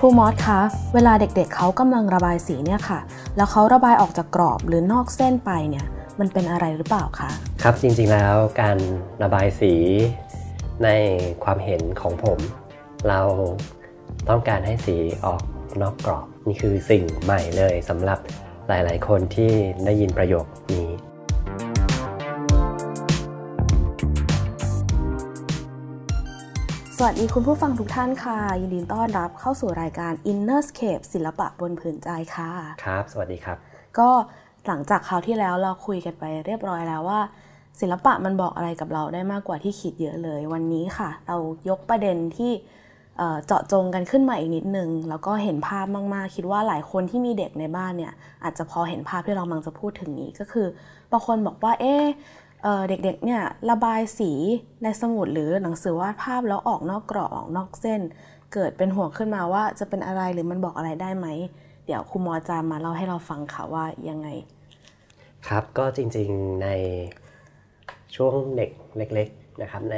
ครูมอสคะ เวลาเด็กๆเเขากำลังระบายสีเนี่ยค่ะ แล้วเขาระบายออกจากกรอบหรือนอกเส้นไปเนี่ย มันเป็นอะไรหรือเปล่าคะ ครับ จริงๆแล้วการระบายสีในความเห็นของผม เราต้องการให้สีออกนอกกรอบ นี่คือสิ่งใหม่เลยสำหรับหลายๆ คนที่ได้ยินประโยคนี้ สวัสดีคุณผู้ฟังทุกท่านค่ะ ยินดีต้อนรับเข้าสู่รายการ Innerscape ศิลปะบนผืนใจค่ะ ครับ สวัสดีครับ ก็หลังจากคราวที่แล้วเราคุยกันไปเรียบร้อยแล้วว่า ศิลปะมันบอกอะไรกับเราได้มากกว่าที่คิดเยอะเลย วันนี้ค่ะ เรายกประเด็นที่เอ่อเจาะจงกันขึ้นมาอีกนิดนึง แล้วก็เห็นภาพมาก ๆ คิดว่าหลายคนที่มีเด็กในบ้านเนี่ยอาจจะพอเห็นภาพที่เรากำลังจะพูดถึงนี้ก็คือ บางคนบอกว่าเอ๊ะ เอ่อเด็กๆเนี่ยระบายสีในสมุดหรือหนังสือวาดภาพแล้วออกนอกกรอบออกนอกเส้น เกิดเป็นห่วงขึ้นมาว่าจะเป็นอะไรหรือมันบอกอะไรได้ไหม เดี๋ยวครูมอจะมาเล่าให้เราฟังค่ะว่ายังไง ครับก็จริงๆในช่วงเด็กเล็กๆนะครับใน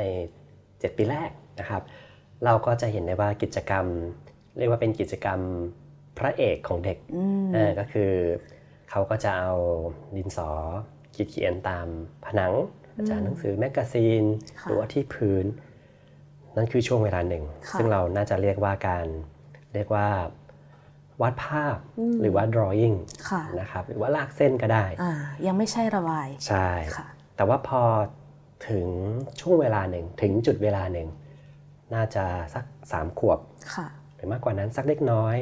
7 ปีแรกนะครับ เราก็จะเห็นได้ว่ากิจกรรม เรียกว่าเป็นกิจกรรมพระเอกของเด็กเออก็คือเขาก็จะเอาดินสอ ขีดเขียนตามผนังอาจารย์หนังสือแมกกาซีนค่ะหรือว่าที่พื้น นั่นคือช่วงเวลาหนึ่งค่ะซึ่งเราน่าจะเรียกว่าการเรียกว่าวาดภาพหรือว่า drawing ค่ะนะครับหรือว่าลากเส้นก็ได้อ่ายังไม่ใช่ระบาย ใช่ค่ะแต่ว่าพอถึงช่วงเวลาหนึ่งถึงจุดเวลาหนึ่ง น่าจะสักสามขวบค่ะหรือมากกว่านั้นสักเล็กน้อย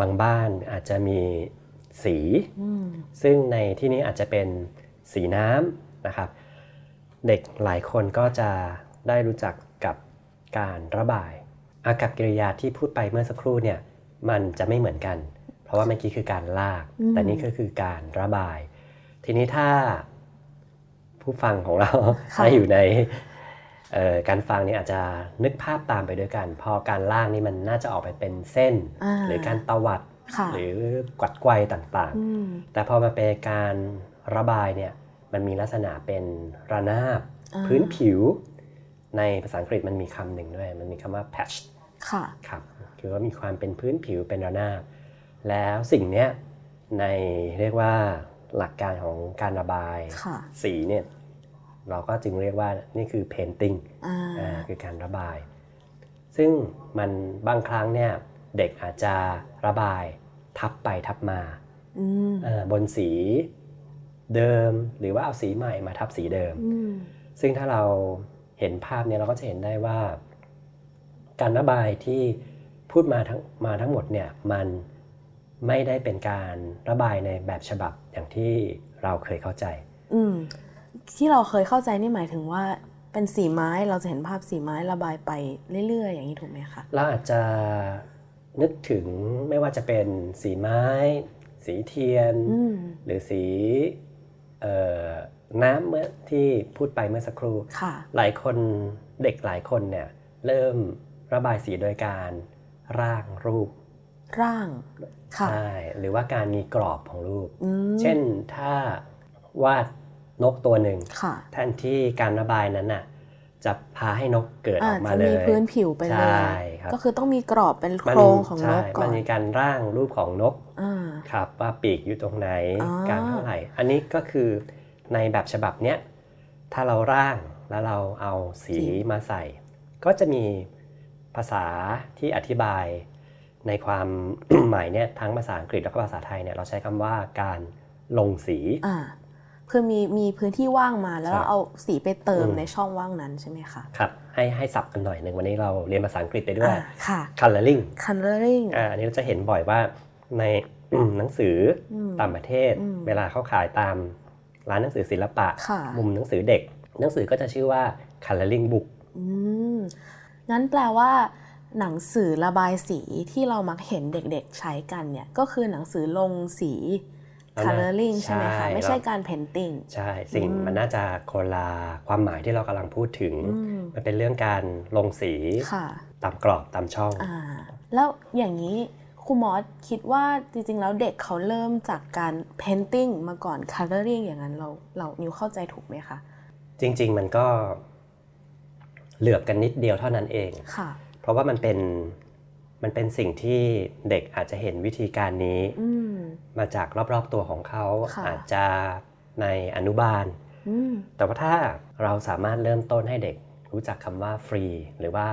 บางบ้านอาจจะมีสี ซึ่งในที่นี้อาจจะเป็น สีน้ำนะครับ เด็กหลายคนก็จะได้รู้จักกับการระบาย อากับกิริยาที่พูดไปเมื่อสักครู่เนี่ยมันจะไม่เหมือนกัน เพราะว่าเมื่อกี้คือการลาก แต่นี่ก็คือการระบาย ทีนี้ถ้าผู้ฟังของเราค่ะถ้าอยู่ในเอ่อการฟังเนี่ยอาจจะนึกภาพตามไปด้วยกัน พอการลากนี่มันน่าจะออกไปเป็นเส้นอ่าหรือการตวัดค่ะหรือกวัดไกวต่างอืมๆแต่พอมาเป็นการ ระบายเนี่ยมันมีลักษณะเป็นระนาบอ่าพื้นผิว ในภาษาอังกฤษมันมีคำหนึ่งด้วย มันมีคำว่า patch ค่ะครับคือว่ามีความเป็นพื้นผิวเป็นระนาบ แล้วสิ่งเนี้ยในเรียกว่าหลักการของการระบายค่ะสีเนี่ยเราก็จึงเรียกว่านี่คือ painting อ่าอ่าคือการระบาย ซึ่งมันบางครั้งเนี่ยเด็กอาจจะระบายทับไปทับมาอืมเอ่อบนสี เดิมหรือว่าเอาสีใหม่มาทับสีเดิมอืมซึ่งถ้าเราเห็นภาพเนี่ยเราก็จะเห็นได้ว่า การระบายที่พูดมาทั้งมาทั้งหมดเนี่ยมันไม่ได้เป็นการระบายในแบบฉบับอย่างที่เราเคยเข้าใจ อืมที่เราเคยเข้าใจนี่หมายถึงว่าเป็นสีไม้เราจะเห็นภาพสีไม้ระบายไปเรื่อย ๆ อย่างนี้ถูกไหมคะเราอาจจะนึกถึงไม่ว่าจะเป็นสีไม้ สีเทียนอืมหรือสีเอ่อ น้ำเมื่อที่พูดไปเมื่อสักครู่ค่ะหลายคนเด็กหลายคนเนี่ยเริ่มระบายสีโดยการร่างรูป ร่างค่ะใช่หรือว่าการมีกรอบของรูปอืมเช่นถ้าวาดนกตัวหนึ่งค่ะแทนที่การระบายนั้นน่ะ จะพาให้นกเกิดออาอจกมาจะเลมียพื้นผิวไปเลใช่ยครับก็คือต้องมีกรอบเป็นโคมัรงของนใช่กก่อมันนมีการร่างรูปของนกอ่าครับว่าปีกอยู่ตรงไหนอ๋อการเท่าไหร่ อันนี้ก็คือในแบบฉบับเนี้ยถ้าเราร่างแล้วเราเอาสีมาใส่ ก็จะมีภาษาที่อธิบายในความหมายเนี่ยทั้งภาษาอังกฤษแล้วก็ภาษาไทยเนี่ยเราใช้คำว่าการลงสีอ่า คือมีมีพื้นที่ว่างมาแล้วครับเราเอาสีไปเติมอืมในช่องว่างนั้นใช่ไหมคะครับให้ให้สับกันหน่อยหนึ่งวันนี้เราเรียนภาษาอังกฤษไปด้วยอ่าค่ะ coloring coloring อ่าอันนี้เราจะเห็นบ่อยว่าในหนังสืออมต่างประเทศอืมเวลาเขาขายตามร้านหนังสือศิลปะค่ะมุมหนังสือเด็ก หนังสือก็จะชื่อว่า coloring book อืมงั้นแปลว่า หนังสือระบายสีที่เรามักเห็นเด็กๆใช้กันเนี่ยก็คือหนังสือลงสี coloring ใช่ไหมคะไม่ใช่การ painting ใช่สิ่งมันน่าจะคนละความหมายที่เรากำลังพูดถึง มันเป็นเรื่องการลงสีค่ะตามกรอบตามช่องอ่าแล้วอย่างนี้ครูมอสคิดว่าจริงๆ แล้วเด็กเขาเริ่มจากการ painting มาก่อน coloring อย่างนั้นเราเรานิวเข้าใจถูกไหมคะจริง ๆ มันก็เหลือบกันนิดเดียวเท่านั้นเองค่ะเพราะว่ามันเป็น มันเป็นสิ่งที่เด็กอาจจะเห็นวิธีการนี้อืมมาจากรอบๆตัวของเขาค่ะอาจจะในอนุบาลอืมแต่ว่าถ้าเราสามารถเริ่มต้นให้เด็กรู้จักคำว่าฟรี หรือว่า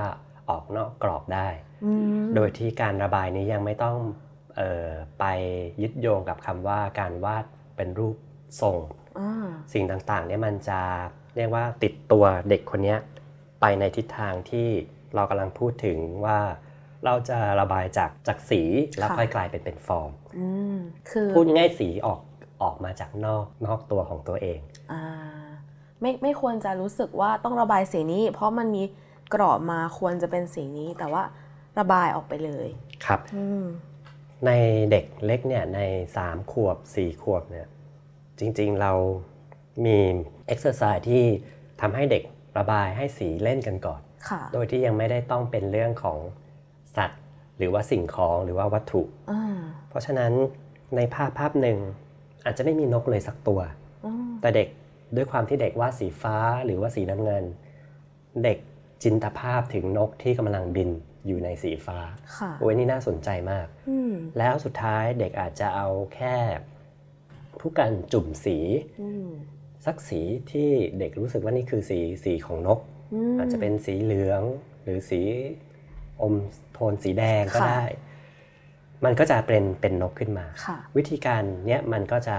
ออกนอกกรอบได้อืมโดยที่การระบายนี้ยังไม่ต้องเออไปยึดโยงกับคำว่าการวาดเป็นรูปทรงอ่าสิ่งต่างๆเนี่ยมันจะเรียกว่าติดตัวเด็กคนเนี้ยไปในทิศทางที่เรากำลังพูดถึงว่า เราจะระบายจากจากสีแล้วค่อยกลายเป็นเป็นฟอร์มอืมคือพูดง่ายๆสีออกออกมาจากนอกนอกตัวของตัวเองอ่าไม่ไม่ควรจะรู้สึกว่าต้องระบายสีนี้ เพราะมันมีกรอบมาควรจะเป็นสีนี้ แต่ว่าระบายออกไปเลยครับอืมในเด็กเล็กเนี่ยใน3ขวบ4ขวบเนี่ยจริงๆเรามีเอ็กซ์ไซส์ที่ทำให้เด็กระบายให้สีเล่นกันก่อนค่ะโดยที่ยังไม่ได้ต้องเป็นเรื่องของ สัตว์ หรือว่าสิ่งของหรือว่าวัตถุอ่าเพราะฉะนั้นในภาพภาพหนึ่งอาจจะไม่มีนกเลยสักตัวอืมแต่เด็กด้วยความที่เด็กวาดสีฟ้าหรือว่าสีน้ำเงิน เด็กจินตภาพถึงนกที่กำลังบินอยู่ในสีฟ้าค่ะโอ้ยนี่น่าสนใจมากอืมแล้วสุดท้ายเด็กอาจจะเอาแค่ผู้กันจุ่มสีอืมสักสีที่เด็กรู้สึกว่านี่คือสีสีของนกมอาจจะเป็นสีเหลืองหรือสี อมโทนสีแดงก็ค่ะได้ มันก็จะเป็นเป็นนกขึ้นมาค่ะวิธีการเนี้ยมันก็จะ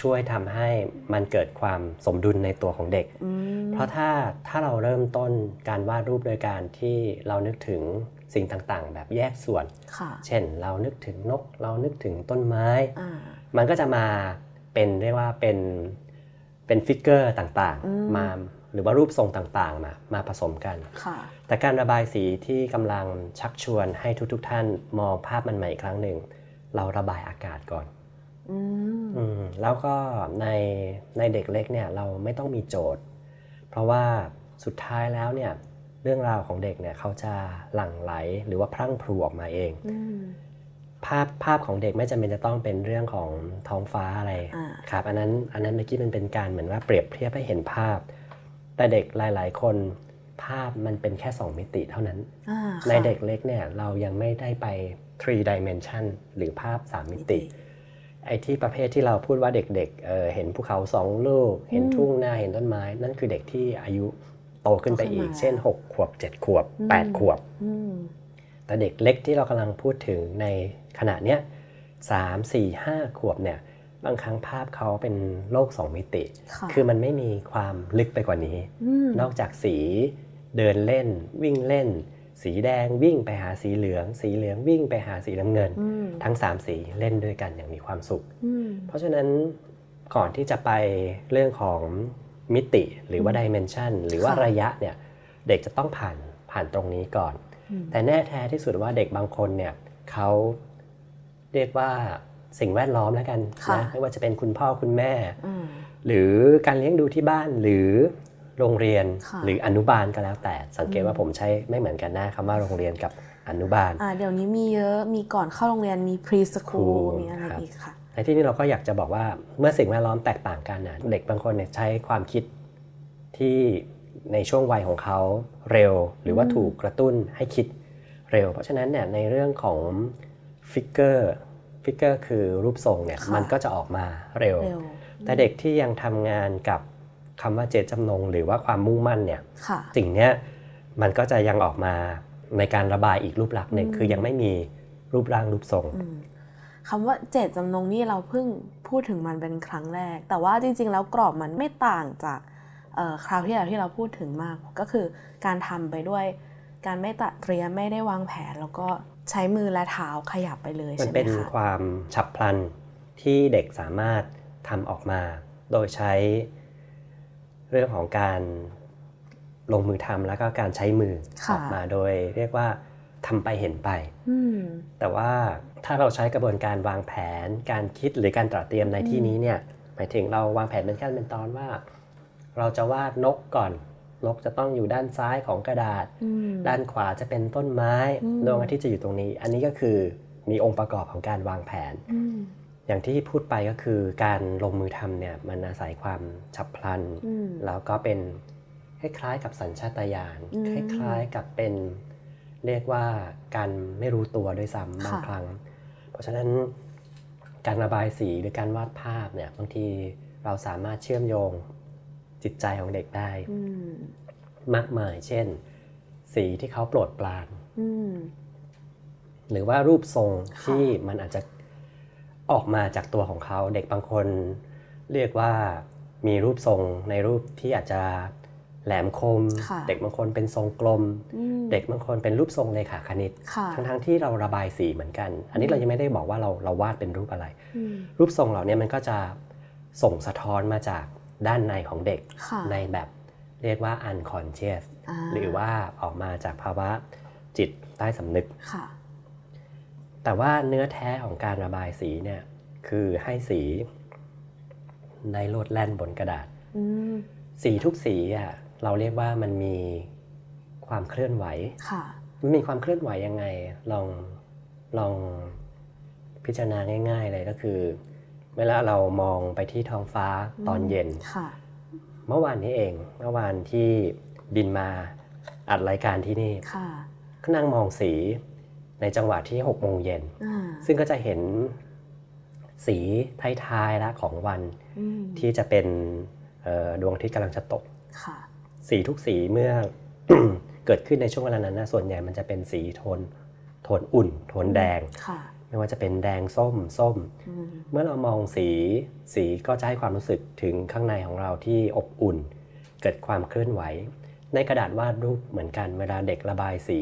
ช่วยทำให้มันเกิดความสมดุลในตัวของเด็กอืมเพราะถ้าถ้าเราเริ่มต้นการวาดรูปโดยการที่เรานึกถึงสิ่งต่างๆ แบบแยกส่วนค่ะเช่นเรานึกถึงนก เรานึกถึงต้นไม้อ่ามันก็จะมาเป็นเรียกว่าเป็นเป็น figure ต่างอืมๆมา หรือว่ารูปทรงต่างๆ มามาผสมกันค่ะแต่การระบายสีที่กำลังชักชวนให้ทุกๆท่านมองภาพมันใหม่อีกครั้งหนึ่ง เราระบายอากาศก่อนอืมอืมแล้วก็ในในเด็กเล็กเนี่ยเราไม่ต้องมีโจทย์ เพราะว่าสุดท้ายแล้วเนี่ยเรื่องราวของเด็กเนี่ยเขาจะหลั่งไหลหรือว่าพรั่งพรูออกมาเองอืมภาพภาพของเด็กไม่จำเป็นจะต้องเป็นเรื่องของท้องฟ้าอะไรอ่าครับ อันนั้นอันนั้นเมื่อกี้มันเป็นการเหมือนว่าเปรียบเทียบให้เห็นภาพ แต่เด็กหลาย ๆ คนภาพมันเป็นแค่ 2 มิติเท่านั้นอ่าในค่ะเด็กเล็กเนี่ยเรายังไม่ได้ไป three dimension หรือภาพ 3 มิติ ไอ้ที่ประเภทที่เราพูดว่าเด็กๆเอ่อเห็นภูเขาสองลูก เห็นทุ่งนาเห็นต้นไม้ นั่นคือเด็กที่อายุโตขึ้นไปอีก เช่น 6 ขวบ 7 ขวบ 8 ขวบอืมแต่เด็กเล็กที่เรากำลังพูดถึงในขณะเนี้ยสามสี่ห้าขวบเนี่ย บางครั้งภาพเขาเป็นโลกสองมิติค่ะคือมันไม่มีความลึกไปกว่านี้อืมนอกจากสีเดินเล่น วิ่งเล่น สีแดงวิ่งไปหาสีเหลือง สีเหลืองวิ่งไปหาสีน้ำเงินอืมทั้ง3สีเล่นด้วยกันอย่างมีความสุขอืมเพราะฉะนั้นก่อนที่จะไปเรื่องของมิติหรือว่าดิเมนชันหรือว่าค่ะระยะเนี่ยเด็กจะต้องผ่านผ่านตรงนี้ก่อนอืมแต่แน่แท้ที่สุดว่าเด็กบางคนเนี่ยเขาเรียกว่า สิ่งแวดล้อมแล้วกันค่ะนะไม่ว่าจะเป็นคุณพ่อคุณแม่อืมหรือการเลี้ยงดูที่บ้านหรือโรงเรียนค่ะหรืออนุบาลก็แล้วแต่ สังเกตว่าผมใช้ไม่เหมือนกันนะคำว่าโรงเรียนกับอนุบาลอ่าเดี๋ยวนี้มีเยอะมีก่อนเข้าโรงเรียนมี pre school School มีอะไรครับอีกค่ะในที่นี้เราก็อยากจะบอกว่าเมื่อสิ่งแวดล้อมแตกต่างกันนะเด็กบางคนเนี่ยใช้ความคิดที่ในช่วงวัยของเขาเร็ว หรือว่าอืมถูกกระตุ้นให้คิดเร็ว เพราะฉะนั้นเนี่ยในเรื่องของ figure figure คือรูปทรงเนี่ยค่ะมันก็จะออกมาเร็วเร็ว แต่เด็กที่ยังทำงานกับคำว่าเจตจำนง หรือว่าความมุ่งมั่นเนี่ยค่ะสิ่งเนี้ยมันก็จะยังออกมาในการระบายอีกรูปลักษณ์หนึ่งอืมคือยังไม่มีรูปร่างรูปทรงอืมคำว่าเจตจำนงนี่เราเพิ่งพูดถึงมันเป็นครั้งแรก แต่ว่าจริง ๆ แล้วกรอบมันไม่ต่างจากเอ่อคราวที่แล้วที่เราพูดถึงมากก็คือการทำไปด้วยการไม่ตัดเตรียมไม่ได้วางแผนแล้วก็ ใช้มือและเท้าขยับไปเลยมันใช่ไหมเป็นคะความฉับพลันที่เด็กสามารถทำออกมา โดยใช้เรื่องของการลงมือทำแล้วก็การใช้มือค่ะออกมาโดยเรียกว่าทำไปเห็นไปอืมแต่ว่าถ้าเราใช้กระบวนการวางแผน การคิดหรือการตระเตรียมในที่นี้เนี่ยหมายถึงเราวางแผนเป็นขั้นเป็นตอนว่า เราจะวาดนกก่อน นกจะต้องอยู่ด้านซ้ายของกระดาษอืมด้านขวาจะเป็นต้นไม้อืมดวงอาทิตย์จะอยู่ตรงนี้ อันนี้ก็คือมีองค์ประกอบของการวางแผนอืมอย่างที่พูดไปก็คือการลงมือทำเนี่ยมันอาศัยความฉับพลันอืมแล้วก็เป็นคล้ายๆกับสัญชาตญาณอืมคล้ายๆกับเป็นเรียกว่าการไม่รู้ตัวด้วยซ้ำบางค่ะครั้ง เพราะฉะนั้นการระบายสีหรือการวาดภาพเนี่ยบางทีเราสามารถเชื่อมโยง จิตใจของเด็กได้อืมมากมาย เช่น สีที่เขาโปรดปรานอืมหรือว่ารูปทรงค่ะที่มันอาจจะออกมาจากตัวของเขาเด็กบางคน เรียกว่ามีรูปทรงในรูปที่อาจจะแหลมคมค่ะเด็กบางคนเป็นทรงกลมอืมเด็กบางคนเป็นรูปทรงเลขาคณิตค่ะทั้งๆที่เราระบายสีเหมือนกัน อันนี้เรายังไม่ได้บอกว่าเราเราวาดเป็นรูปอะไรอืมรูปทรงเหล่านี้มันก็จะส่งสะท้อนมาจาก ด้านในของเด็กค่ะในแบบเรียกว่า unconscious าหรือว่าออกมาจากภาวะจิตใต้สำนึกค่ะแต่ว่าเนื้อแท้ของการระบายสีเนี่ยคือให้สีในโลดแล่นบนกระดาษอืมสีทุกสีอะเราเรียกว่ามันมีความเคลื่อนไหวค่ะมันมีความเคลื่อนไหวยังไงลองลองพิจารณาง่าย ๆ เลยก็คือ เวลาเรามองไปที่ท้องฟ้าตอนเย็นค่ะเมื่อวานนี้เอง เมื่อวานที่บินมาอัดรายการที่นี่ค่ะก็นั่งมองสีในจังหวะที่6โมงเย็นอ่าซึ่งก็จะเห็นสีท้ายๆแล้วของวันอืมที่จะเป็นเอ่อดวงอาทิตย์กำลังจะตกค่ะสีทุกสีเมื่อเกิดขึ้นในช่วงเวลานั้นนะส่วนใหญ่มันจะเป็นสีโทนโทนอุ่น โทนแดงค่ะ ไม่ว่าจะเป็นแดงส้มส้มอืมเมื่อเรามองสีสีก็จะให้ความรู้สึกถึงข้างในของเราที่อบอุ่น เกิดความเคลื่อนไหว ในกระดาษวาดรูปเหมือนกันเวลาเด็กระบายสี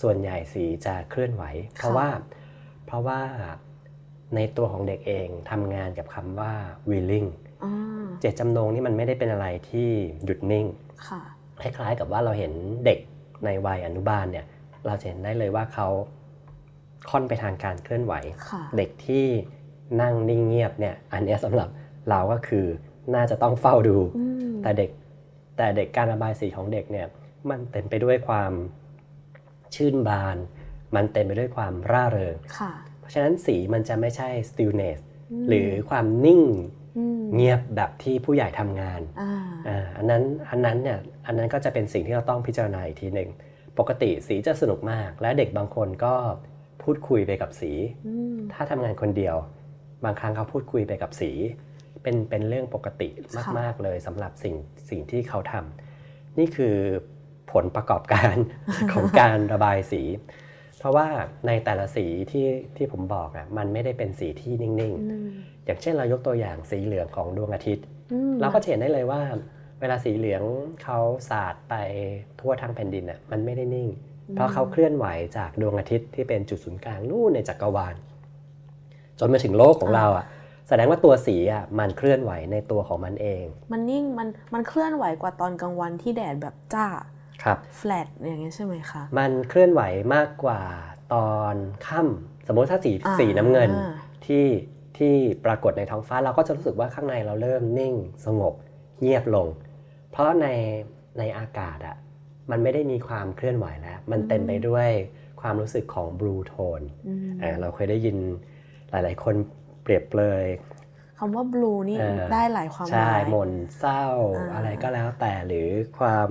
ส่วนใหญ่สีจะเคลื่อนไหว เพราะว่า เพราะว่าในตัวของเด็กเองทำงานกับคำว่า willing อ่าเจตจำนงนี่มันไม่ได้เป็นอะไรที่หยุดนิ่งค่ะคล้ายๆกับว่าเราเห็นเด็กในวัยอนุบาลเนี่ย เราจะเห็นได้เลยว่าเขา ค่อนไปทางการเคลื่อนไหวค่ะเด็กที่นั่งนิ่งเงียบเนี่ยอันเนี้ยสำหรับเราก็คือน่าจะต้องเฝ้าดูอืมแต่เด็กแต่เด็กการระบายสีของเด็กเนี่ยมันเต็มไปด้วยความชื่นบาน มันเต็มไปด้วยความร่าเริงค่ะเพราะฉะนั้นสีมันจะไม่ใช่ stillness มหรือความนิ่งอืมเงียบแบบที่ผู้ใหญ่ทำงานอ่าอ่าอันนั้นอันนั้นเนี่ยอันนั้นก็จะเป็นสิ่งที่เราต้องพิจารณาอีกทีหนึ่งปกติสีจะสนุกมาก และเด็กบางคนก็ พูดคุยไปกับสีอืมถ้าทำงานคนเดียว บางครั้งเขาพูดคุยไปกับสี เป็นเป็นเรื่องปกติมาก ๆ เลยสำหรับสิ่งสิ่งที่เขาทำนี่คือผลประกอบการของการระบายสี เพราะว่าในแต่ละสีที่ที่ผมบอกอะมันไม่ได้เป็นสีที่นิ่งอืมๆอย่างเช่นเรายกตัวอย่างสีเหลืองของดวงอาทิตย์อืมเราก็จะเห็นได้เลยว่า เวลาสีเหลืองเขาสาดไปทั่วทั้งแผ่นดินอะมันไม่ได้นิ่ง เพราะเขาเคลื่อนไหวจากดวงอาทิตย์ที่เป็นจุดศูนย์กลางนู่นในจักรวาลจนมาถึงโลกของเราอะแสดงว่าตัวสีอะมันเคลื่อนไหวในตัวของมันเอง มันนิ่งมันมันเคลื่อนไหวกว่าตอนกลางวันที่แดดแบบจ้าครับแฟลตอย่างเงี้ยใช่ไหมคะมันเคลื่อนไหวมากกว่าตอนค่ำสมมติถ้าสีอ่าสีน้ำเงินที่ที่ปรากฏในท้องฟ้าเราก็จะรู้สึกว่าข้างในเราเริ่มนิ่งสงบเงียบลง เพราะในในอากาศอะ มันไม่ได้มีความเคลื่อนไหวแล้ว มันเต็มไปด้วยความรู้สึกของบลูโทนอืมอ่าเราเคยได้ยินหลาย ๆ คนเปรียบเปรยคำว่าบลูนี่เออได้หลายความหใช่มายหมนเศร้าอ่าอะไรก็แล้วแต่หรือความ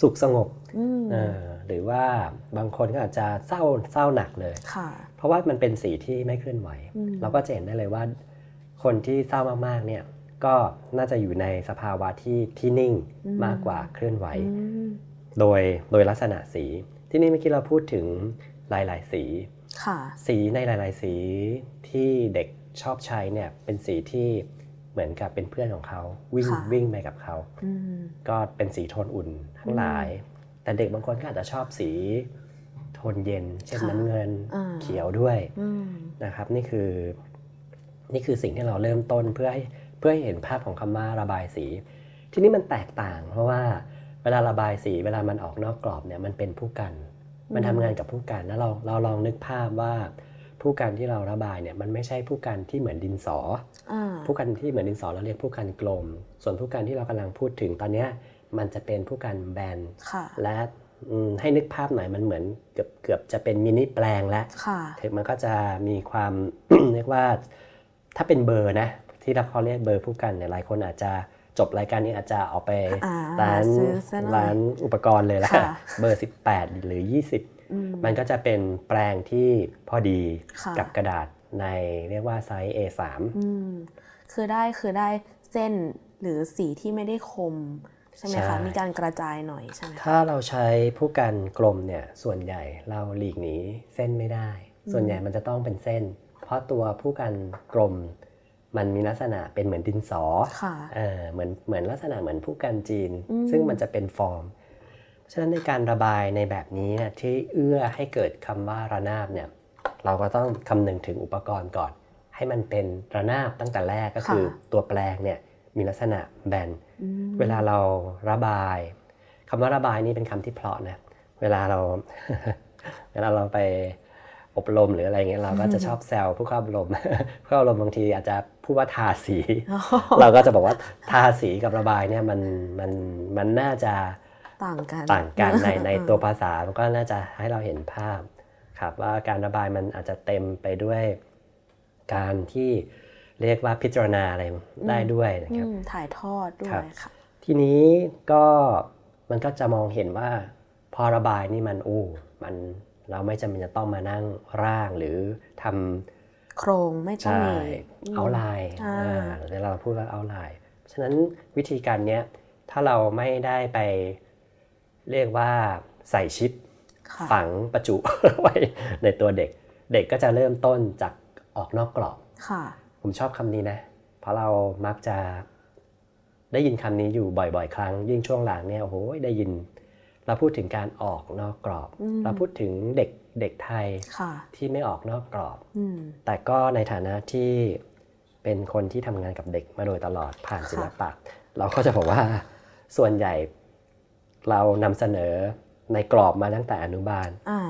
สุขสงบอืมเออหรือว่าบางคนก็อาจจะเศร้าเศร้าหนักเลยค่ะเพราะว่ามันเป็นสีที่ไม่เคลื่อนไหวอืมเราก็จะเห็นได้เลยว่า คนที่เศร้ามาก ๆ เนี่ยก็น่าจะอยู่ในสภาวะที่ที่นิ่งมากกว่าเคลื่อนไหวอืม โดยโดยลักษณะสี ที่นี่เมื่อกี้เราพูดถึงหลาย ๆ สีค่ะสีในหลาย ๆ สีที่เด็กชอบใช้เนี่ยเป็นสีที่เหมือนกับเป็นเพื่อนของเขาวิ่งค่ะวิ่งไปกับเขาอืมก็เป็นสีโทนอุ่นทั้งหลาย แต่เด็กบางคนก็อาจจะชอบสีโทนเย็น เช่นค่ะน้ำเงินอ่าเขียวด้วยอืมนะครับนี่คือ นี่คือสิ่งที่เราเริ่มต้นเพื่อให้เพื่อให้เห็นภาพของคำว่าระบายสี ที่นี่มันแตกต่างเพราะว่า เวลาระบายสีเวลามันออกนอกกรอบเนี่ยมันเป็นผู้กัน มันทำงานกับผู้กันแล้วเราเราลองนึกภาพว่า ผู้กันที่เราระบายเนี่ยมันไม่ใช่ผู้กันที่เหมือนดินสออ่าผู้กันที่เหมือนดินสอเราเรียกผู้กันกลม ส่วนผู้กันที่เรากำลังพูดถึงตอนเนี้ยมันจะเป็นผู้กันแบนค่ะและอืมให้นึกภาพหน่อยมันเหมือนเกือบเกือบจะเป็นมินิแปลงแล้วค่ะถึงมันก็จะมีความเรียกว่าถ้าเป็นเบอร์นะ ที่เราเขาเรียกเบอร์ผู้กันเนี่ยหลายคนอาจจะ จบรายการนี้อาจจะเอาไปอ่าร้านซื้อซะหน่อยร้านอุปกรณ์เลยละค่ะเบอร์ 18 หรือ 20อืมมันก็จะเป็นแปลงที่พอดีค่ะกับกระดาษในเรียกว่าไซส์ A3 อืมคือได้คือได้เส้นหรือสีที่ไม่ได้คมใช่ไหมใช่คะ มีการกระจายหน่อยใช่ไหมคะถ้าเราใช้ผู้กันกลมเนี่ยส่วนใหญ่เราหลีกหนีเส้นไม่ได้ ส่วนใหญ่มันจะต้องเป็นเส้น เพราะตัวผู้กันกลม มันมีลักษณะเป็นเหมือนดินสอค่ะเออเหมือนเหมือนลักษณะเหมือนผู้กันจีนอืมซึ่งมันจะเป็นฟอร์ม ฉะนั้นในการระบายในแบบนี้เนี่ยที่เอื้อให้เกิดคำว่าระนาบเนี่ยเราก็ต้องคำนึงถึงอุปกรณ์ก่อน ให้มันเป็นระนาบตั้งแต่แรกก็คือตัวแปลงเนี่ยมีลักษณะแบนอืมเวลาเราระบายคำว่าระบายนี่เป็นคำที่เพลาะนะเวลาเรา เวลาเราไปอบรมหรืออะไรเงี้ยเราก็จะชอบแซวผู้เข้าอบรมผู้เข้าอบรมบางทีอาจจะ พูดว่าทาสี เราก็จะบอกว่าทาสีกับระบายเนี่ยมันมันมันน่าจะต่างกันต่างกันในในตัวภาษามันก็น่าจะให้เราเห็นภาพครับว่าการระบายมันอาจจะเต็มไปด้วยการที่เรียกว่าพิจารณาอะไรได้ด้วยนะอืครับมถ่ายทอดด้วครัยบค่ะทีนี้ก็มันก็จะมองเห็นว่า พอระบายนี่มันอู้มันเราไม่จำเป็นจะต้องมานั่งร่างหรือทำ โครงไม่ต้องใช่มีเอาไลน์อ่าเวลาเราพูดว่าเอาไลน์ฉะนั้นวิธีการเนี้ยถ้าเราไม่ได้ไปเรียกว่าใส่ชิปค่ะฝังประจุไว้ในตัวเด็ก เด็กก็จะเริ่มต้นจากออกนอกกรอบค่ะผมชอบคำนี้นะ เพราะเรามักจะได้ยินคำนี้อยู่บ่อยๆ ครั้ง ยิ่งช่วงหลังเนี่ยโอ้โหได้ยิน เราพูดถึงการออกนอกกรอบอืมเราพูดถึงเด็ก เด็กไทยค่ะที่ไม่ออกนอกกรอบอืมแต่ก็ในฐานะที่เป็นคนที่ทำงานกับเด็กมาโดยตลอดผ่านค่ะศิลปะ เราก็จะบอกว่าส่วนใหญ่เรานำเสนอในกรอบมาตั้งแต่อนุบาลอ่า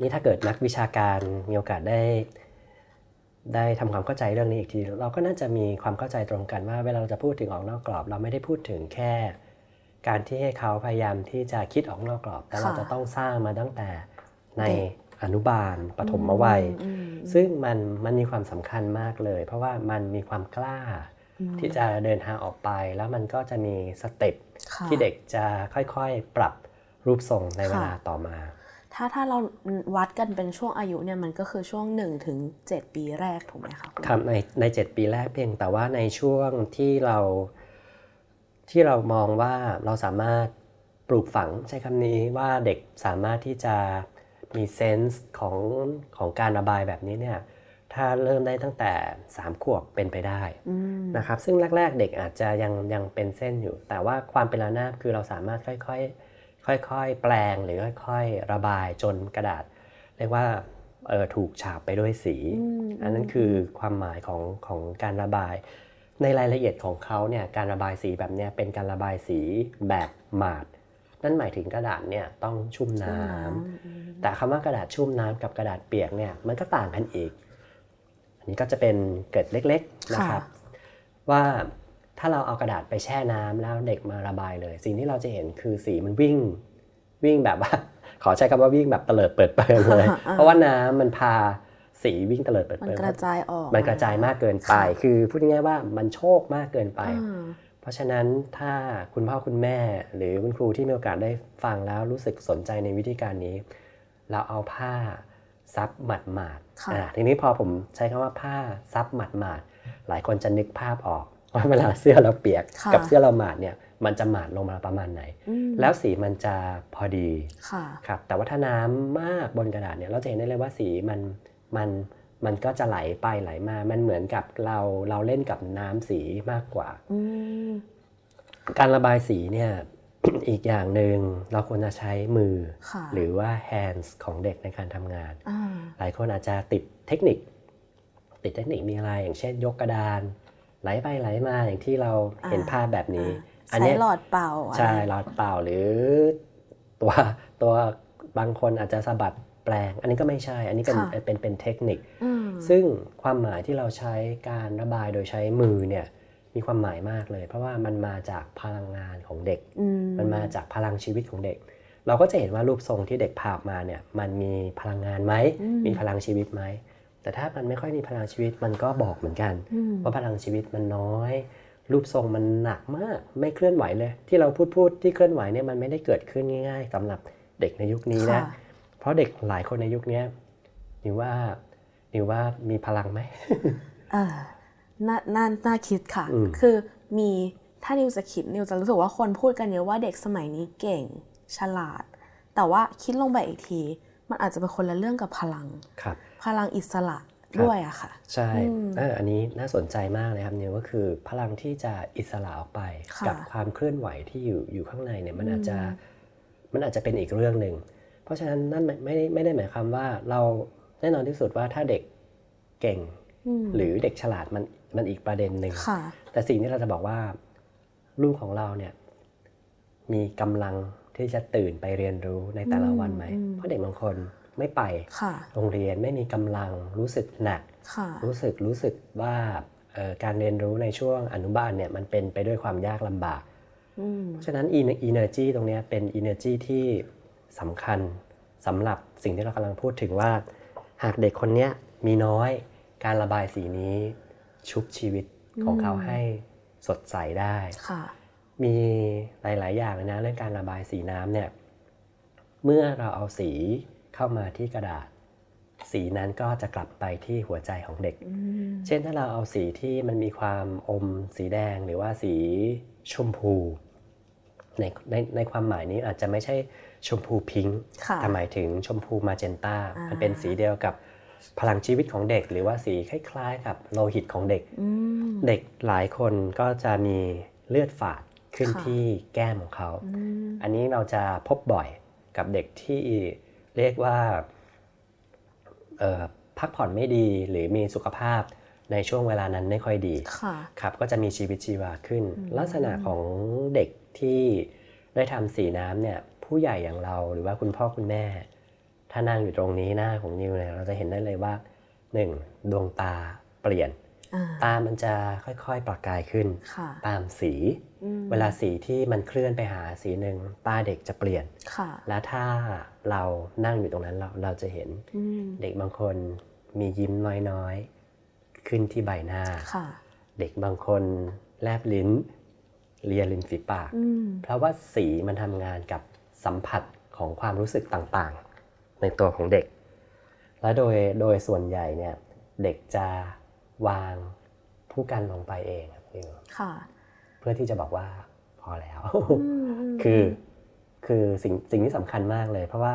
นี่ถ้าเกิดนักวิชาการมีโอกาสได้ ได้ทำความเข้าใจเรื่องนี้อีกที เราก็น่าจะมีความเข้าใจตรงกันว่า เวลาเราจะพูดถึงออกนอกกรอบ เราไม่ได้พูดถึงแค่ การที่ให้เขาพยายามที่จะคิดออกนอกกรอบ แต่เราค่ะจะต้องสร้างมาตั้งแต่ ในเด็กอนุบาลปฐมวัยอืมซึ่งมันมันมีความสำคัญมากเลย เพราะว่ามันมีความกล้าอืมที่จะเดินทางออกไป แล้วมันก็จะมีสเต็ปค่ะที่เด็กจะค่อยๆ ปรับรูปทรงในเวลาค่ะต่อมา ถ้าถ้าเราวัดกันเป็นช่วงอายุเนี่ยมันก็คือช่วง1ถึง7ปีแรกถูกไหมคะณครับในในเจ็ดปีแรกเพียงแต่ว่าในช่วงที่เราที่เรามองว่าเราสามารถปลูกฝังใช้คำนี้ว่าเด็กสามารถที่จะ มีเซนส์ของของการระบายแบบนี้เนี่ยถ้าเริ่มได้ตั้งแต่ 3 ขวบเป็นไปได้อืมนะครับซึ่งแรก ๆ เด็กอาจจะยังยังเป็นเส้นอยู่ แต่ว่าความเป็นระนาบคือเราสามารถค่อยๆค่อยๆ แปลงหรือค่อยๆ ระบายจนกระดาษ เรียกว่าเออถูกฉาบไปด้วยสีอืมอันนั้นคือความหมายของของการระบาย ในรายละเอียดของเขาเนี่ยการระบายสีแบบเนี้ยเป็นการระบายสีแบบหมาด นั่นหมายถึงกระดาษเนี่ยต้องชุ่มน้ำแต่คำว่ากระดาษชุ่มน้ำกับกระดาษเปียกเนี่ยมันก็ต่างกันอีก อันนี้ก็จะเป็นเกร็ดเล็กๆนะครับ ว่าถ้าเราเอากระดาษไปแช่น้ำแล้วเด็กมาระบายเลย สิ่งที่เราจะเห็นคือสีมันวิ่งวิ่งแบบว่า ขอใช้คำว่าวิ่งแบบเตลิดเปิดเปิงเลย เพราะว่าน้ำมันพาสีวิ่งเตลิดเปิดมันเปิงกระจายออก มันกระจายมากเกินไปค่ะคือพูดง่ายๆว่ามันโชคมากเกินไปอ่า เพราะฉะนั้นถ้าคุณพ่อคุณแม่ หรือคุณครูที่มีโอกาสได้ฟังแล้วรู้สึกสนใจในวิธีการนี้ เราเอาผ้าซับหมัดหมาดๆค่ะอ่าทีนี้พอผมใช้คำว่าผ้าซับหมัดหมาดๆหลายคนจะนึกภาพออกว่าเวลาเสื้อเราเปียกค่ะกับเสื้อเราหมาดเนี่ยมันจะหมาดลงมาประมาณไหนอืมแล้วสีมันจะพอดีค่ะครับแต่ว่าถ้าน้ำมากบนกระดาษเนี่ยเราจะเห็นได้เลยว่าสีมันมัน มันก็จะไหลไปไหลมา มันเหมือนกับเราเราเล่นกับน้ำสีมากกว่าอืมการระบายสีเนี่ยอีกอย่างหนึ่งเราควรจะใช้มือค่ะหรือว่า hands ของเด็กในการทำงานอ่าหลายคนอาจจะติดเทคนิค ติดเทคนิคมีอะไร อย่างเช่นยกกระดาน ไหลไปไหลมาอย่างที่เราเห็นภาพแบบนี้ อันใช้เนี้ยหลอดเป่า ใช่อะไรหลอดเปล่าหรือตัวตัวบางคนอาจจะสะบัด แปลง อันนี้ก็ไม่ใช่ อันนี้เป็นค่ะเป็นเป็นเทคนิคอืมซึ่งความหมายที่เราใช้การระบายโดยใช้มือเนี่ยมีความหมายมากเลย เพราะว่ามันมาจากพลังงานของเด็กอืมมันมาจากพลังชีวิตของเด็ก เราก็จะเห็นว่ารูปทรงที่เด็กพาออกมาเนี่ยมันมีพลังงานไหมอืมมีพลังชีวิตไหมแต่ถ้ามันไม่ค่อยมีพลังชีวิตมันก็บอกเหมือนกันอืมว่าพลังชีวิตมันน้อย รูปทรงมันหนักมากไม่เคลื่อนไหวเลย ที่เราพูดพูดที่เคลื่อนไหวเนี่ยมันไม่ได้เกิดขึ้นง่าย ๆสำหรับเด็กในยุคนี้นะค่ะ เพราะเด็กหลายคนในยุคเนี้ยนิวว่านิวว่ามีพลังไหมเออน่าน่าน่าคิดค่ะอืมคือมีถ้านิวจะคิดนิวจะรู้สึกว่าคนพูดกันเยอะว่าเด็กสมัยนี้เก่งฉลาด แต่ว่าคิดลงไปอีกที มันอาจจะเป็นคนละเรื่องกับพลังครับพลังอิสระครับด้วยอะค่ะ ใช่เอออันนี้น่าสนใจมากเลยครับนิวก็คือพลังที่จะอิสระออกไปค่ะกับความเคลื่อนไหวที่อยู่อยู่ข้างในเนี่ยมันอาจจะมันอาจจะเป็นอีกเรื่องหนึ่ง เพราะฉะนั้นนั่นไม่ไม่ได้ไม่ได้หมายความว่าเราแน่นอนที่สุดว่าถ้าเด็กเก่งอืมหรือเด็กฉลาดมันมันอีกประเด็นหนึ่งค่ะแต่สิ่งที่เราจะบอกว่าลูกของเราเนี่ยมีกำลังที่จะตื่นไปเรียนรู้ในแต่ละวันไหมอืมเพราะเด็กบางคนไม่ไปค่ะโรงเรียนไม่มีกำลังรู้สึกหนักค่ะรู้สึกรู้สึกว่าเอ่อการเรียนรู้ในช่วงอนุบาลเนี่ยมันเป็นไปด้วยความยากลำบากอืมฉะนั้น ener- energy ตรงเนี้ยเป็น energy ที่ สำคัญสำหรับสิ่งที่เรากำลังพูดถึงว่า หากเด็กคนเนี้ยมีน้อยการระบายสีนี้ชุบชีวิตของเขาให้สดใสได้ค่ะมีหลาย ๆ อย่างเลยนะเรื่องการระบายสีน้ำเนี่ยเมื่อเราเอาสีเข้ามาที่กระดาษ สีนั้นก็จะกลับไปที่หัวใจของเด็กอืมเช่นถ้าเราเอาสีที่มันมีความอมสีแดงหรือว่าสีชมพูในในในความหมายนี้อาจจะไม่ใช่ ชมพูพิงค์ค่ะแต่หมายถึงชมพูมาเจนตาอ่ามัมันเป็นสีเดียวกับพลังชีวิตของเด็ก หรือว่าสีคล้ายๆ กับโลหิตของเด็กอืมเด็กหลายคนก็จะมีเลือดฝาดขึ้นค่ะที่แก้มของเขาอืมอันนี้เราจะพบบ่อยกับเด็กที่เรียกว่าเอ่อพักผ่อนไม่ดีหรือมีสุขภาพในช่วงเวลานั้นไม่ค่อยดีค่ะครับก็จะมีชีวิตชีวาขึ้น ลักษณะของเด็กที่ได้ทำสีน้ำเนี่ย ผู้ใหญ่อย่างเราหรือว่าคุณพ่อคุณแม่ ถ้านั่งอยู่ตรงนี้หน้าของนิวเนี่ยเราจะเห็นได้เลยว่าหนึ่งดวงตาเปลี่ยนอ่าตามันจะค่อยๆประกายขึ้นค่ะตามสีอืมเวลาสีที่มันเคลื่อนไปหาสีหนึ่งตาเด็กจะเปลี่ยนค่ะและถ้าเรานั่งอยู่ตรงนั้นเราเราจะเห็นอืมเด็กบางคนมียิ้มน้อยๆ ขึ้นที่ใบหน้าค่ะเด็กบางคนแลบลิ้นเลียริมฝีปากอืมเพราะว่าสีมันทำงานกับ สัมผัสของความรู้สึกต่างๆ ในตัวของเด็ก และโดยโดยส่วนใหญ่เนี่ยเด็กจะวางผู้กันลงไปเองครับนิวค่ะเพื่อที่จะบอกว่าพอแล้วอืมอืมคือคือสิ่งสิ่งที่สำคัญมากเลย เพราะว่า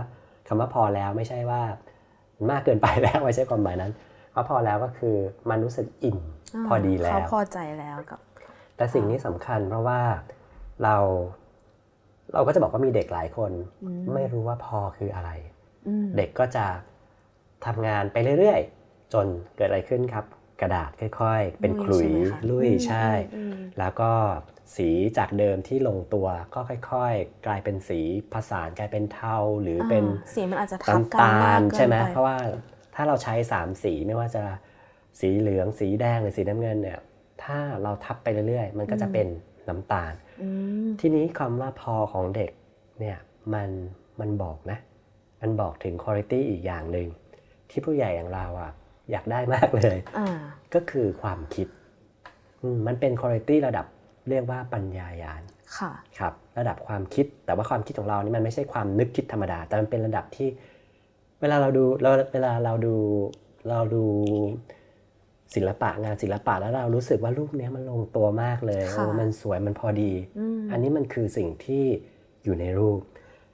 คำว่าพอแล้วไม่ใช่ว่ามากเกินไปแล้วไม่ใช่ความหมายนั้นเพราะพอแล้วก็คือมันรู้สึกอิ่มพอดีแล้เขาวพอใจแล้วกับ แต่สิ่งนี้สำคัญเพราะว่าเรา เราก็จะบอกว่ามีเด็กหลายคนอืมไม่รู้ว่าพอคืออะไรอืมเด็กก็จะทำงานไปเรื่อยๆ จนเกิดอะไรขึ้นครับ กระดาษค่อยๆ เป็นขลุยใช่ไหมคะลุยอืมใช่อืมแล้วก็สีจากเดิมที่ลงตัวก็ค่อย ๆ กลายเป็นสีผสานกลายเป็นเทาหรือเป็นอ่าสีมันอาจจะทับน้ำกันตามากลเกินใช่ไหมปเพราะว่าถ้าเราใช้สามสีไม่ว่าจะสีเหลืองสีแดงหรือสีน้ำเงินเนี่ย ถ้าเราทับไปเรื่อยๆ มันก็จะเป็น น้ำตาลอืมทีนี้คำว่าพอของเด็กเนี่ยมันมันบอกนะ มันบอกถึงคุณภาพอีกอย่างหนึ่งที่ผู้ใหญ่อย่างเราอะอยากได้มากเลยอ่าก็คือความคิดอืมมันเป็นคุณภาพระดับเรียกว่าปัญญายาณค่ะครับ ระดับความคิดแต่ว่าความคิดของเรานี่มันไม่ใช่ความนึกคิดธรรมดา แต่มันเป็นระดับที่ เวลาเราดูเราเวลาเราดูเราดู ศิลปะงานศิลปะแล้วเรารู้สึกว่ารูปเนี้ยมันลงตัวมากเลยค่ะโอ้มันสวยมันพอดีอืมอันนี้มันคือสิ่งที่อยู่ในรูป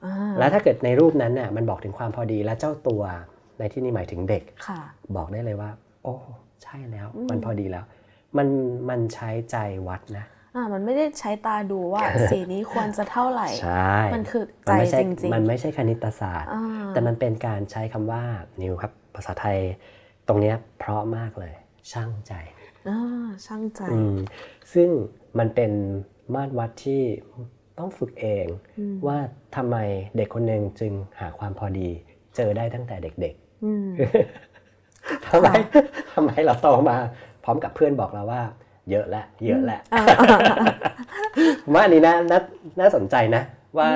อ่าแล้วถ้าเกิดในรูปนั้นน่ะมันบอกถึงความพอดีและเจ้าตัวในที่นี้หมายถึงเด็กค่ะบอกได้เลยว่า โอ้ใช่แล้วอืมมันพอดีแล้ว มันมันใช้ใจวัดนะอ่ามันไม่ได้ใช้ตาดูว่าสีนี้ควรจะเท่าไหร่ใช่มันคือมัใจไม่ใช่จริงๆมันไม่ใช่คณิตศาสตร์อ่าแต่มันเป็นการใช้คำว่านิวครับภาษาไทย ตรงเนี้ยเพราะมากเลย ช่างใจอ่าช่างใจอืมซึ่งมันเป็นมาตรวัดที่ต้องฝึกเองว่าทำไมเด็กคนหนึ่งจึงหาความพอดี เจอได้ตั้งแต่เด็กๆทำไมทำไมเราโตมา พร้อมกับเพื่อนบอกเราว่า เยอะและเยอะและว่าอันนี้น่าน่าสนใจนะ ว่า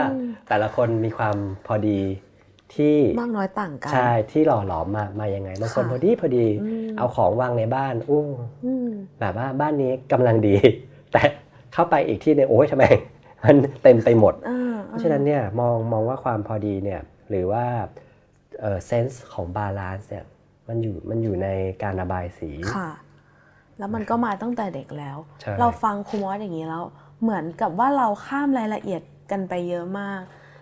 แต่ละคนมีความพอดี ที่มากน้อยต่างกันใช่ที่หล่อหลอมมามายังไงบางคนพอดีพอดีเอาของวางในบ้านอู้แบบว่าบ้านนี้กำลังดี แต่เข้าไปอีกที่เนี่ยโอ้ยทำไมมันเต็มไปหมด เพราะฉะนั้นเนี่ยมองมองว่าความพอดีเนี่ยหรือว่า sense ของ balance เนี่ยมันอยู่มันอยู่ในการระบายสีค่ะแล้วมันก็มาตั้งแต่เด็กแล้ว เราฟังครูมอสอย่างนี้แล้ว เหมือนกับว่าเราข้ามรายละเอียดกันไปเยอะมาก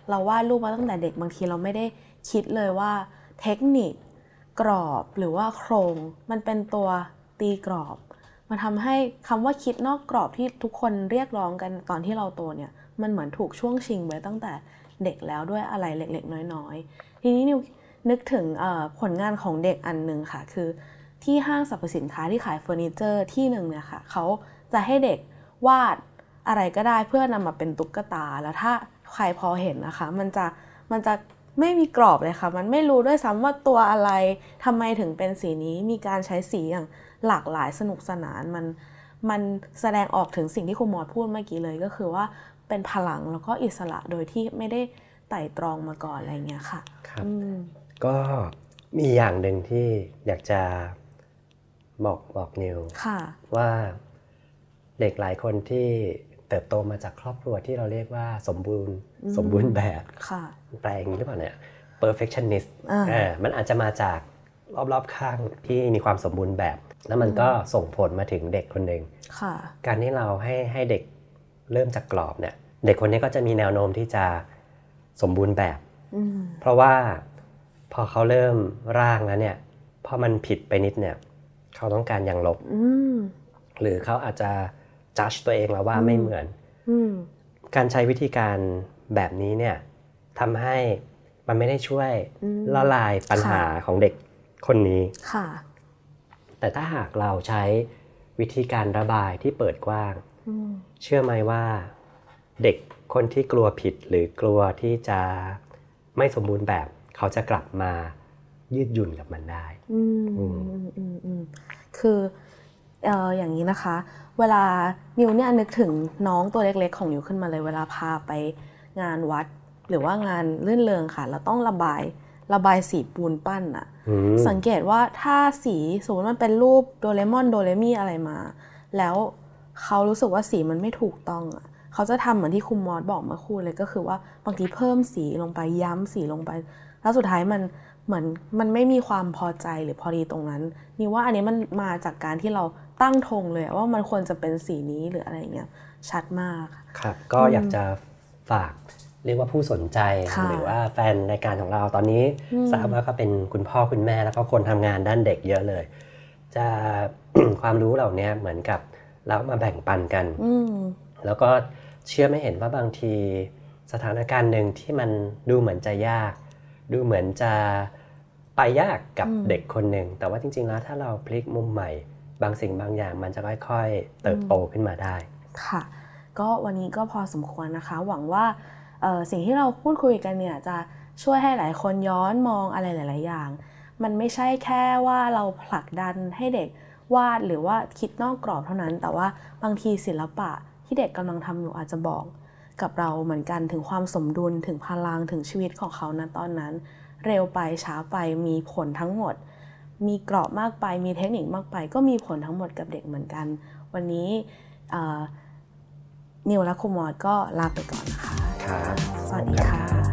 เราวาดรูปมาตั้งแต่เด็กบางทีเราไม่ได้คิดเลยว่าเทคนิคกรอบหรือว่าโครง มันเป็นตัวตีกรอบ มันทำให้คำว่าคิดนอกกรอบที่ทุกคนเรียกร้องกันตอนที่เราโตเนี่ยมันเหมือนถูกช่วงชิงไว้ตั้งแต่เด็กแล้วด้วยอะไรเล็กๆ น้อยๆ ทีนี้นิวนึกถึงผลงานของเด็กอันหนึ่งค่ะ คือที่ห้างสรรพสินค้าที่ขายเฟอร์นิเจอร์ที่หนึ่งเนี่ยค่ะเขาจะให้เด็กวาดอะไรก็ได้เพื่อนำมาเป็นตุ๊กตาแล้วถ้า ใครพอเห็นนะคะ มันจะมันจะไม่มีกรอบเลยค่ะ มันไม่รู้ด้วยซ้ำว่าตัวอะไรทำไมถึงเป็นสีนี้มีการใช้สีอย่างหลากหลายสนุกสนานมันมันแสดงออกถึงสิ่งที่คุณมอดพูดเมื่อกี้เลยก็คือว่าเป็นพลังแล้วก็อิสระโดยที่ไม่ได้ไต่ตรองมาก่อนอะไรเงี้ยค่ะครับก็มีอย่างหนึ่งที่อยากจะบอกบอกนิวว่าเด็กหลายคนที่ เติบโตมาจากครอบครัวที่เราเรียกว่าสมบูรณ์สมบูรณ์แบบแปลงนี้หรือเปล่าเนี่ย perfectionist อ่ามันอาจจะมาจากรอบๆข้างที่มีความสมบูรณ์แบบ แล้วมันก็ส่งผลมาถึงเด็กคนหนึ่งการที่เราให้ให้เด็กเริ่มจากกรอบเนี่ย เด็กคนนี้ก็จะมีแนวโน้มที่จะสมบูรณ์แบบ เพราะว่าพอเขาเริ่มร่างแล้วเนี่ยพอมันผิดไปนิดเนี่ย เขาต้องการอย่างลบหรือเขาอาจจะ จัดตัวเองแล้วว่าไม่เหมือนการใช้วิธีการแบบนี้เนี่ยทำให้มันไม่ได้ช่วยละลายปัญหาของเด็กคนนี้ค่ะแต่ถ้าหากเราใช้วิธีการระบายที่เปิดกว้าง เชื่อไหมว่า เด็กคนที่กลัวผิดหรือกลัวที่จะไม่สมบูรณ์แบบ เขาจะกลับมายืดหยุ่นกับมันได้คือ ออย่างนี้นะคะ เวลานิวเนี่ยนึกถึงน้องตัวเล็กๆ ของนิวขึ้นมาเลย เวลาพาไปงานวัด หรือว่างานลื่นเริงค่ะ เราต้องระบายระบายสีปูนปั้นอะสังเกตว่าถ้าสีสมมติมันเป็นรูปโดเรมอนโดเรมี่อะไรมา แล้วเขารู้สึกว่าสีมันไม่ถูกต้องอะเขาจะทำเหมือนที่คุณมอสบอกเมื่อคู่เลยก็คือว่าบางทีเพิ่มสีลงไปย้ำสีลงไป แล้วสุดท้ายมันเหมือนมันไม่มีความพอใจหรือพอดีตรงนั้น นี่ว่าอันนี้มันมาจากการที่เรา ตั้งธงเลยว่ามันควรจะเป็นสีนี้หรืออะไรเงี้ยชัดมากครับ ก็อยากจะฝากเรียกว่าผู้สนใจหรือว่าแฟนรายการของเราตอนนี้ทราบว่าก็เป็นคุณพ่อคุณแม่แล้วก็คนทำงานด้านเด็กเยอะเลย จะความรู้เหล่านี้เหมือนกับเรามาแบ่งปันกันแล้วก็เชื่อไม่เห็นว่าบางทีสถานการณ์หนึ่งที่มันดูเหมือนจะยาก ดูเหมือนจะไปยากกับเด็กคนหนึ่งแต่ว่าจริง ๆ แล้วถ้าเราพลิกมุมใหม่ บางสิ่งบางอย่างมันจะค่อยๆ เติบโตขึ้นมาได้ ค่ะ ก็วันนี้ก็พอสมควรนะคะ หวังว่าสิ่งที่เราพูดคุยกันเนี่ยจะช่วยให้หลายคนย้อนมองอะไรหลาย ๆ อย่าง มันไม่ใช่แค่ว่าเราผลักดันให้เด็กวาดหรือว่าคิดนอกกรอบเท่านั้น แต่ว่าบางทีศิลปะที่เด็กกำลังทำอยู่อาจจะบอกกับเราเหมือนกันถึงความสมดุลถึงพลังถึงชีวิตของเขาณตอนนั้น เร็วไปช้าไปมีผลทั้งหมด มีกรอบมากไป มีเทคนิคมากไป ก็มีผลทั้งหมดกับเด็กเหมือนกัน วันนี้นิวและคุมอดก็ลาไปก่อนนะคะครับสวัสดีค่ะ